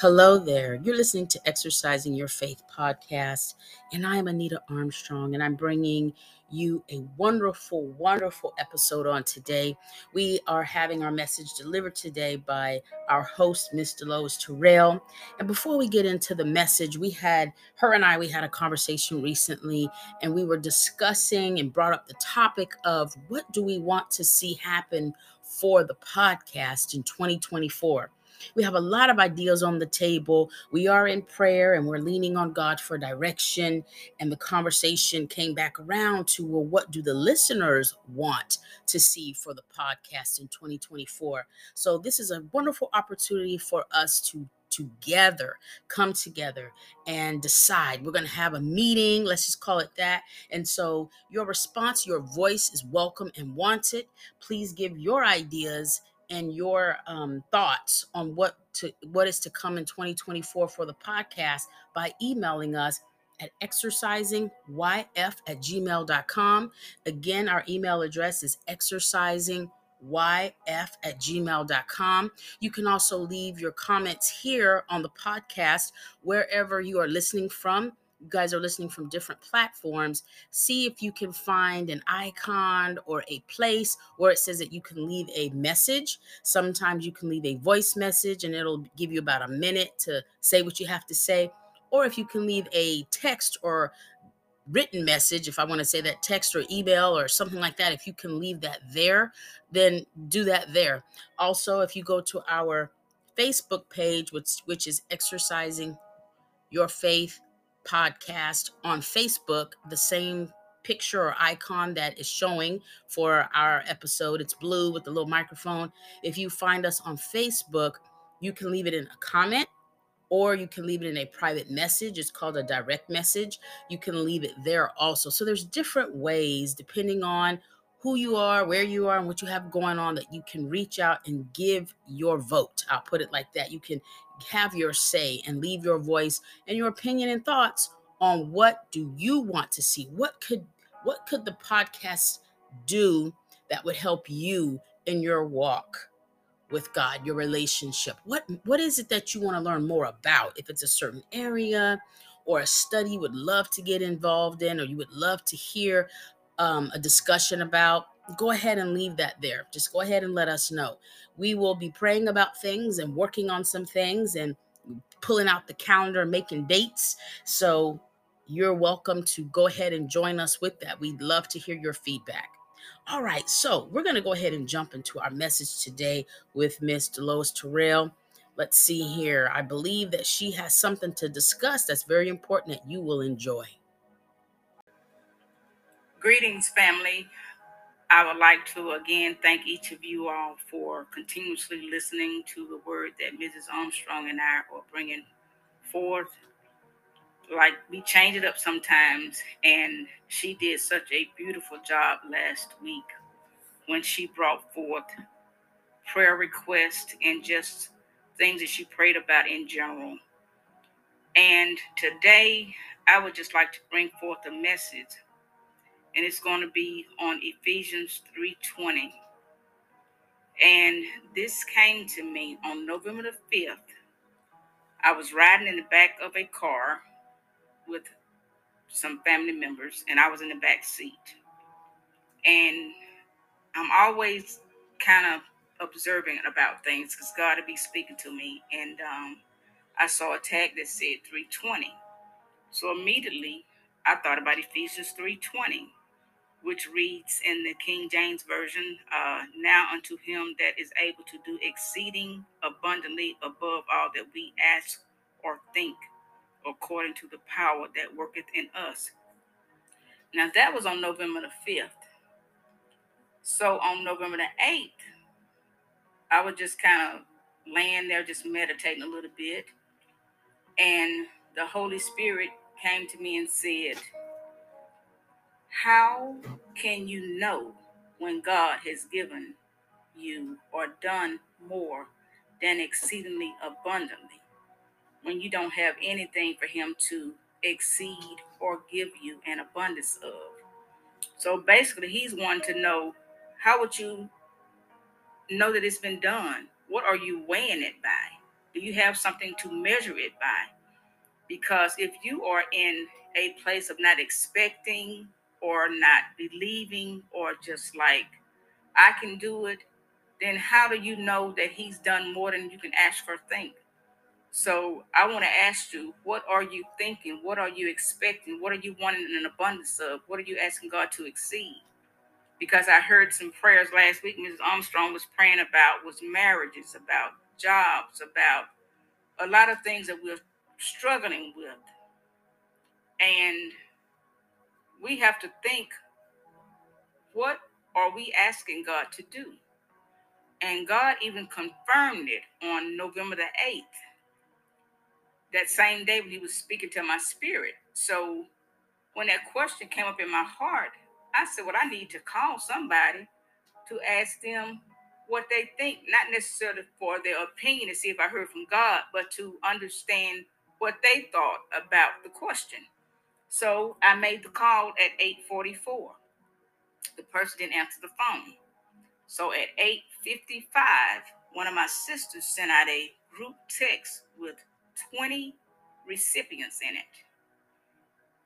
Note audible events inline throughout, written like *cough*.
Hello there. You're listening to Exercising Your Faith podcast, and I am Anita Armstrong, and I'm bringing you a wonderful, wonderful episode on today. We are having our message delivered today by our host, Miss Deloise Terrell. And before we get into the message, we had her and I, we had a conversation recently, and we were discussing and brought up the topic of what do we want to see happen for the podcast in 2024. We have a lot of ideas on the table. We are in prayer and we're leaning on God for direction. And the conversation came back around to well, what do the listeners want to see for the podcast in 2024? So, this is a wonderful opportunity for us to together, come together and decide. We're going to have a meeting, let's just call it that. And so, your response, your voice is welcome and wanted. Please give your ideas and your um, thoughts on what to what is to come in 2024 for the podcast by emailing us at exercisingyf at gmail.com. Again, our email address is exercisingyf at gmail.com. You can also leave your comments here on the podcast wherever you are listening from guys are listening from different platforms, see if you can find an icon or a place where it says that you can leave a message. Sometimes you can leave a voice message and it'll give you about a minute to say what you have to say. Or if you can leave a text or written message, if I want to say that text or email or something like that, if you can leave that there, then do that there. Also, if you go to our Facebook page, which which is exercising your faith podcast on Facebook, the same picture or icon that is showing for our episode. It's blue with the little microphone. If you find us on Facebook, you can leave it in a comment or you can leave it in a private message. It's called a direct message. You can leave it there also. So there's different ways depending on who you are, where you are, and what you have going on that you can reach out and give your vote. I'll put it like that. You can have your say and leave your voice and your opinion and thoughts on what do you want to see? What could what could the podcast do that would help you in your walk with God, your relationship? What what is it that you want to learn more about? If it's a certain area or a study you would love to get involved in or you would love to hear um, a discussion about, go ahead and leave that there. Just go ahead and let us know. We will be praying about things and working on some things and pulling out the calendar, making dates. So you're welcome to go ahead and join us with that. We'd love to hear your feedback. All right, so we're going to go ahead and jump into our message today with Miss Deloise Terrell. Let's see here. I believe that she has something to discuss that's very important that you will enjoy. Greetings, family. I would like to again thank each of you all for continuously listening to the word that Mrs. Armstrong and I are bringing forth. Like we change it up sometimes, and she did such a beautiful job last week when she brought forth prayer requests and just things that she prayed about in general. And today, I would just like to bring forth a message and it's going to be on Ephesians 3:20. And this came to me on November the 5th. I was riding in the back of a car with some family members, and I was in the back seat. And I'm always kind of observing about things because God will be speaking to me. And um, I saw a tag that said 320. So immediately I thought about Ephesians 320 which reads in the King James Version, uh, Now unto him that is able to do exceeding abundantly above all that we ask or think, according to the power that worketh in us. Now that was on November the 5th. So on November the 8th, I was just kind of laying there, just meditating a little bit. And the Holy Spirit came to me and said, how can you know when God has given you or done more than exceedingly abundantly when you don't have anything for Him to exceed or give you an abundance of? So basically, He's wanting to know how would you know that it's been done? What are you weighing it by? Do you have something to measure it by? Because if you are in a place of not expecting or not believing or just like, I can do it, then how do you know that He's done more than you can ask or think? So I want to ask you, what are you thinking? What are you expecting? What are you wanting an abundance of? What are you asking God to exceed? Because I heard some prayers last week, Mrs. Armstrong was praying about was marriages, about jobs, about a lot of things that we're struggling with. And we have to think, what are we asking God to do? And God even confirmed it on November the 8th that same day when he was speaking to my spirit. So when that question came up in my heart, I said, Well, I need to call somebody to ask them what they think, not necessarily for their opinion to see if I heard from God, but to understand what they thought about the question. So I made the call at 844. The person didn't answer the phone. So at 855, one of my sisters sent out a group text with 20 recipients in it.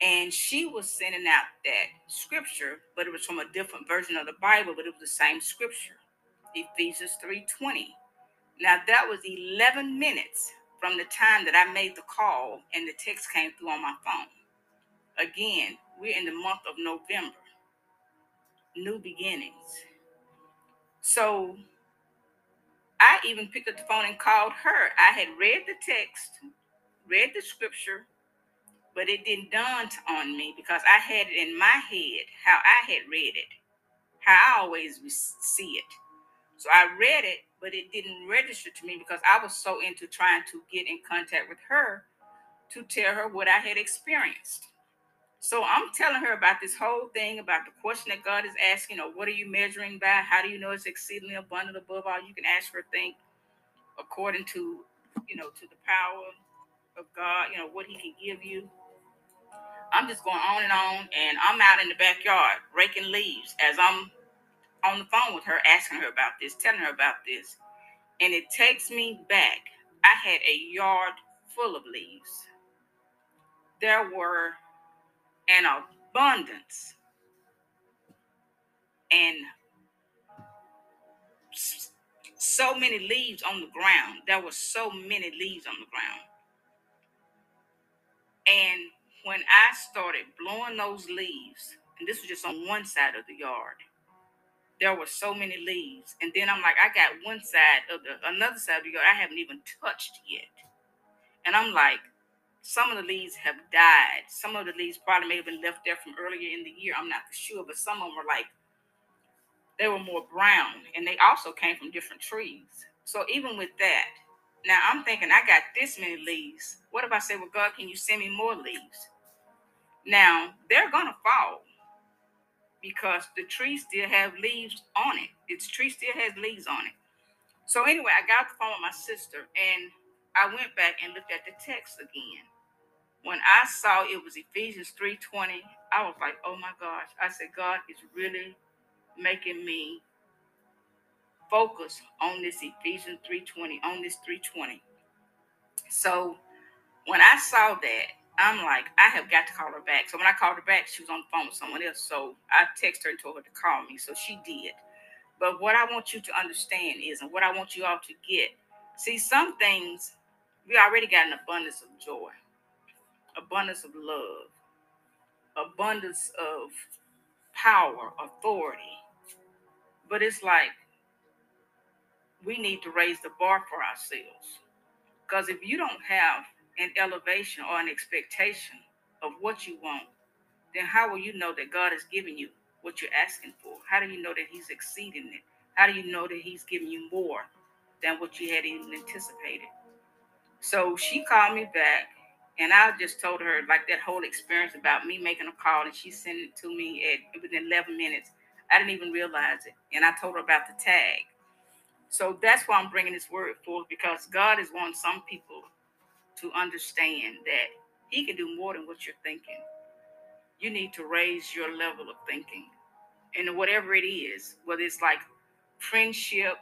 And she was sending out that scripture, but it was from a different version of the Bible, but it was the same scripture. Ephesians 3:20. Now that was 11 minutes from the time that I made the call and the text came through on my phone. Again, we're in the month of November. New beginnings. So I even picked up the phone and called her. I had read the text, read the scripture, but it didn't dawn on me because I had it in my head how I had read it, how I always see it. So I read it, but it didn't register to me because I was so into trying to get in contact with her to tell her what I had experienced. So I'm telling her about this whole thing about the question that God is asking, or what are you measuring by? How do you know it's exceedingly abundant above all you can ask for, think, according to, you know, to the power of God, you know, what He can give you. I'm just going on and on, and I'm out in the backyard raking leaves as I'm on the phone with her, asking her about this, telling her about this. And it takes me back. I had a yard full of leaves. There were an abundance and so many leaves on the ground. There were so many leaves on the ground. And when I started blowing those leaves, and this was just on one side of the yard, there were so many leaves. And then I'm like, I got one side of the another side of the yard I haven't even touched yet. And I'm like, some of the leaves have died. Some of the leaves probably may have been left there from earlier in the year. I'm not sure, but some of them were like they were more brown, and they also came from different trees. So even with that, now I'm thinking I got this many leaves. What if I say, "Well, God, can you send me more leaves?" Now they're gonna fall because the tree still have leaves on it. Its tree still has leaves on it. So anyway, I got the phone with my sister, and I went back and looked at the text again when I saw it was Ephesians 3:20, I was like, "Oh my gosh." I said, "God is really making me focus on this Ephesians 3:20, on this 3:20." So, when I saw that, I'm like, I have got to call her back. So when I called her back, she was on the phone with someone else. So I texted her and told her to call me. So she did. But what I want you to understand is, and what I want you all to get, see, some things we already got an abundance of joy abundance of love, abundance of power, authority. But it's like we need to raise the bar for ourselves. Because if you don't have an elevation or an expectation of what you want, then how will you know that God is giving you what you're asking for? How do you know that He's exceeding it? How do you know that He's giving you more than what you had even anticipated? So she called me back and I just told her like that whole experience about me making a call and she sent it to me at within 11 minutes. I didn't even realize it. And I told her about the tag. So that's why I'm bringing this word forth because God is wanting some people to understand that He can do more than what you're thinking. You need to raise your level of thinking. And whatever it is, whether it's like friendship,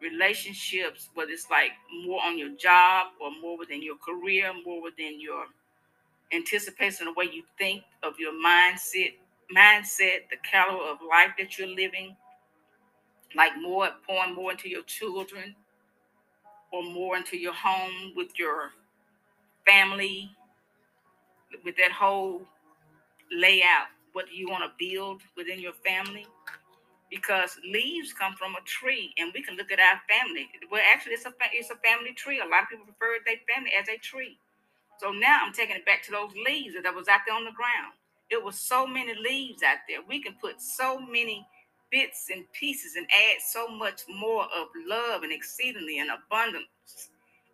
relationships, whether it's like more on your job or more within your career, more within your anticipation the way you think of your mindset, mindset, the caliber of life that you're living, like more pouring more into your children or more into your home with your family, with that whole layout. What do you want to build within your family? Because leaves come from a tree, and we can look at our family. Well, actually, it's a it's a family tree. A lot of people refer to their family as a tree. So now I'm taking it back to those leaves that was out there on the ground. It was so many leaves out there. We can put so many bits and pieces and add so much more of love and exceedingly and abundance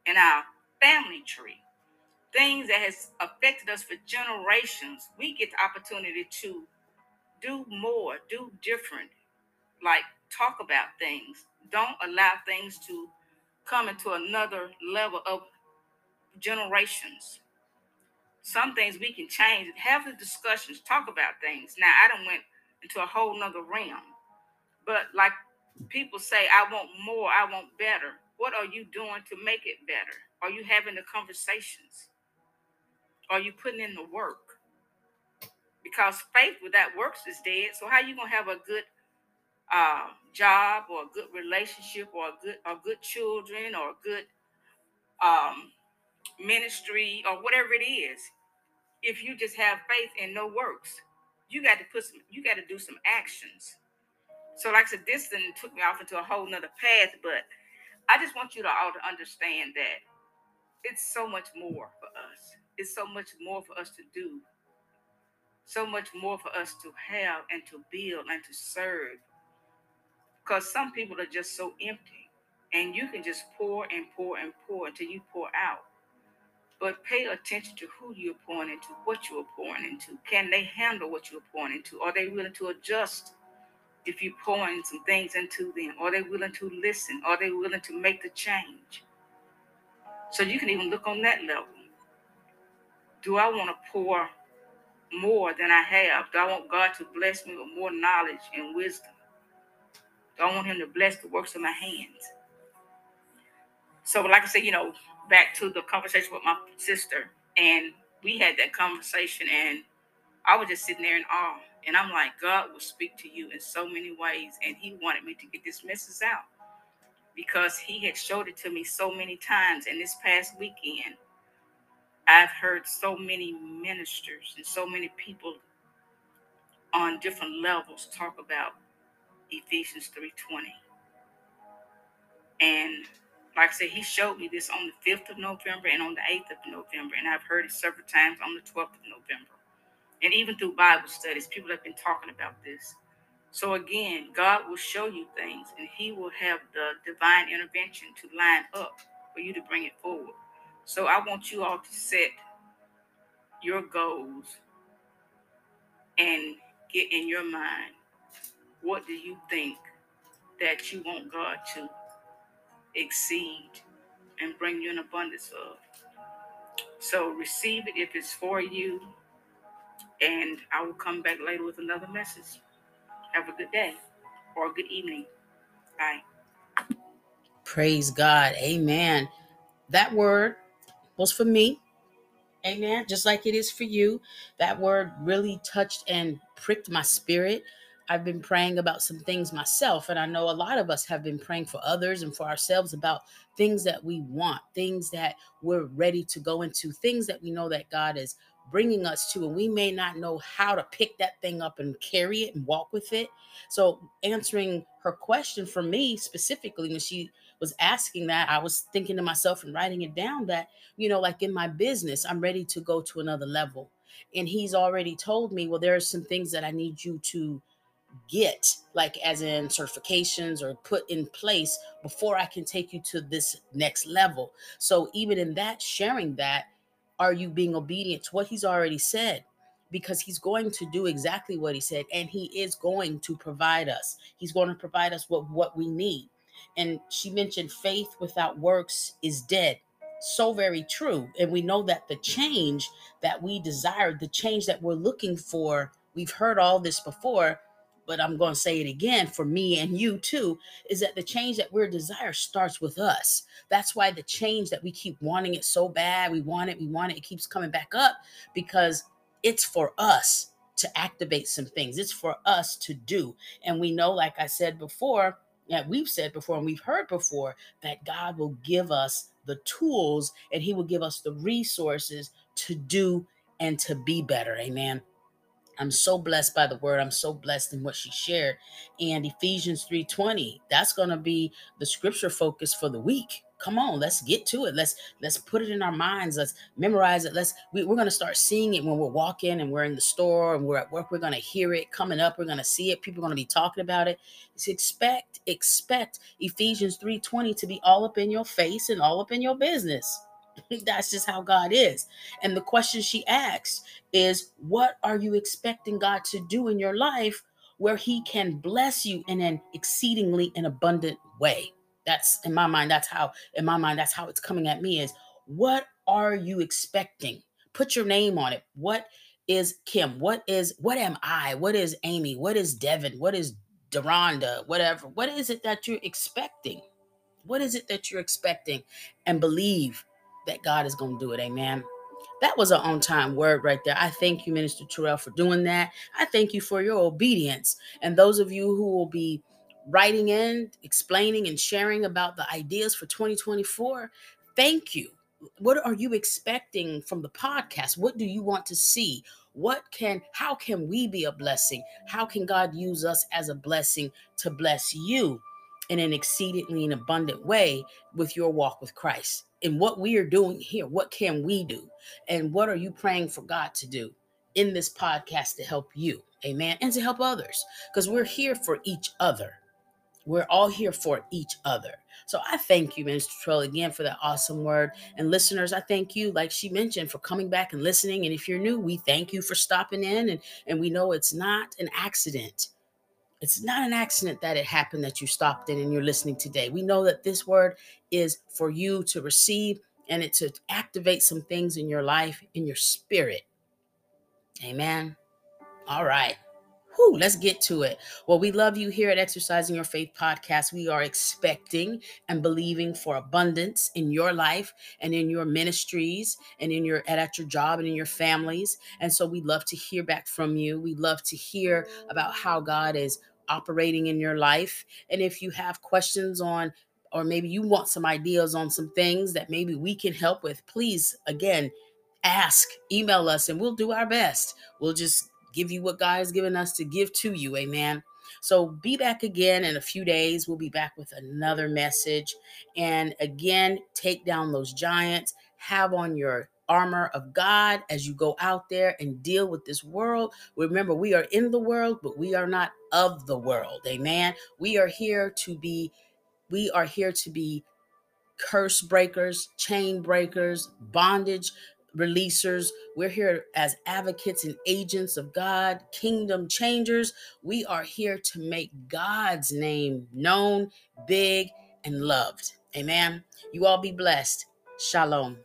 in our family tree. Things that has affected us for generations. We get the opportunity to do more, do different, like talk about things. Don't allow things to come into another level of generations. Some things we can change. Have the discussions, talk about things. Now I don't went into a whole nother realm. But like people say, I want more, I want better. What are you doing to make it better? Are you having the conversations? Are you putting in the work? Because faith without works is dead. So how you gonna have a good uh, job or a good relationship or a good or good children or a good um, ministry or whatever it is if you just have faith and no works you got to put some you got to do some actions. So like i said this then took me off into a whole nother path but i just want you to all to understand that it's so much more for us. It's so much more for us to do. So much more for us to have and to build and to serve because some people are just so empty and you can just pour and pour and pour until you pour out but pay attention to who you're pouring into, what you're pouring into. Can they handle what you're pouring into? Are they willing to adjust if you're pouring some things into them? Are they willing to listen? Are they willing to make the change? So you can even look on that level. Do I want to pour more than I have? Do I want God to bless me with more knowledge and wisdom? I want Him to bless the works of my hands? So, like I said, you know, back to the conversation with my sister, and we had that conversation, and I was just sitting there in awe. And I'm like, God will speak to you in so many ways, and He wanted me to get this message out because He had showed it to me so many times. And this past weekend, I've heard so many ministers and so many people on different levels talk about Ephesians 3:20. And like I said, he showed me this on the 5th of November and on the 8th of November. And I've heard it several times on the 12th of November. And even through Bible studies, people have been talking about this. So again, God will show you things and he will have the divine intervention to line up for you to bring it forward. So I want you all to set your goals and get in your mind what do you think that you want God to exceed and bring you an abundance of. So receive it if it's for you. And I will come back later with another message. Have a good day or a good evening. Bye. Praise God. Amen. That word was for me. Amen. Just like it is for you. That word really touched and pricked my spirit. I've been praying about some things myself, and I know a lot of us have been praying for others and for ourselves about things that we want, things that we're ready to go into, things that we know that God is bringing us to, and we may not know how to pick that thing up and carry it and walk with it. So, answering her question for me specifically, when she was asking that, I was thinking to myself and writing it down that, you know, like in my business, I'm ready to go to another level. And he's already told me, well, there are some things that I need you to get, like as in certifications or put in place before I can take you to this next level. So, even in that, sharing that, are you being obedient to what he's already said? Because he's going to do exactly what he said, and he is going to provide us. He's going to provide us what, what we need. And she mentioned faith without works is dead. So very true. And we know that the change that we desire, the change that we're looking for, we've heard all this before, but I'm going to say it again for me and you too is that the change that we're desire starts with us. That's why the change that we keep wanting it so bad, we want it, we want it, it keeps coming back up because it's for us to activate some things. It's for us to do. And we know, like I said before, that we've said before and we've heard before, that God will give us the tools and He will give us the resources to do and to be better. Amen. I'm so blessed by the word. I'm so blessed in what she shared. And Ephesians 3:20, that's going to be the scripture focus for the week. Come on, let's get to it. Let's let's put it in our minds. Let's memorize it. Let's we, we're going to start seeing it when we're walking and we're in the store and we're at work. We're going to hear it coming up. We're going to see it. People are going to be talking about it. It's expect expect Ephesians 3:20 to be all up in your face and all up in your business. *laughs* That's just how God is. And the question she asked is, What are you expecting God to do in your life where He can bless you in an exceedingly and abundant way? That's in my mind, that's how, in my mind, that's how it's coming at me is what are you expecting? Put your name on it. What is Kim? What is, what am I? What is Amy? What is Devin? What is Deronda? Whatever. What is it that you're expecting? What is it that you're expecting? And believe that God is going to do it. Amen. That was an on time word right there. I thank you, Minister Terrell, for doing that. I thank you for your obedience. And those of you who will be writing in, explaining, and sharing about the ideas for 2024, thank you. What are you expecting from the podcast? What do you want to see? What can, how can we be a blessing? How can God use us as a blessing to bless you in an exceedingly and abundant way with your walk with Christ? In what we are doing here. What can we do? And what are you praying for God to do in this podcast to help you? Amen. And to help others because we're here for each other. We're all here for each other. So I thank you, Minister Terrell, again for that awesome word. And listeners, I thank you, like she mentioned, for coming back and listening. And if you're new, we thank you for stopping in. And, and we know it's not an accident. It's not an accident that it happened that you stopped in and you're listening today. We know that this word is for you to receive and it to activate some things in your life, in your spirit. Amen. All right. Whew, let's get to it. Well, we love you here at Exercising Your Faith podcast. We are expecting and believing for abundance in your life and in your ministries and in your at your job and in your families. And so we love to hear back from you. We love to hear about how God is operating in your life. And if you have questions on or maybe you want some ideas on some things that maybe we can help with, please again ask, email us, and we'll do our best. We'll just give you what God has given us to give to you. Amen. So be back again in a few days. We'll be back with another message. And again, take down those giants, have on your armor of God as you go out there and deal with this world. Remember, we are in the world, but we are not of the world. Amen. We are here to be we are here to be curse breakers, chain breakers, bondage releasers. We're here as advocates and agents of God, kingdom changers. We are here to make God's name known, big, and loved. Amen. You all be blessed. Shalom.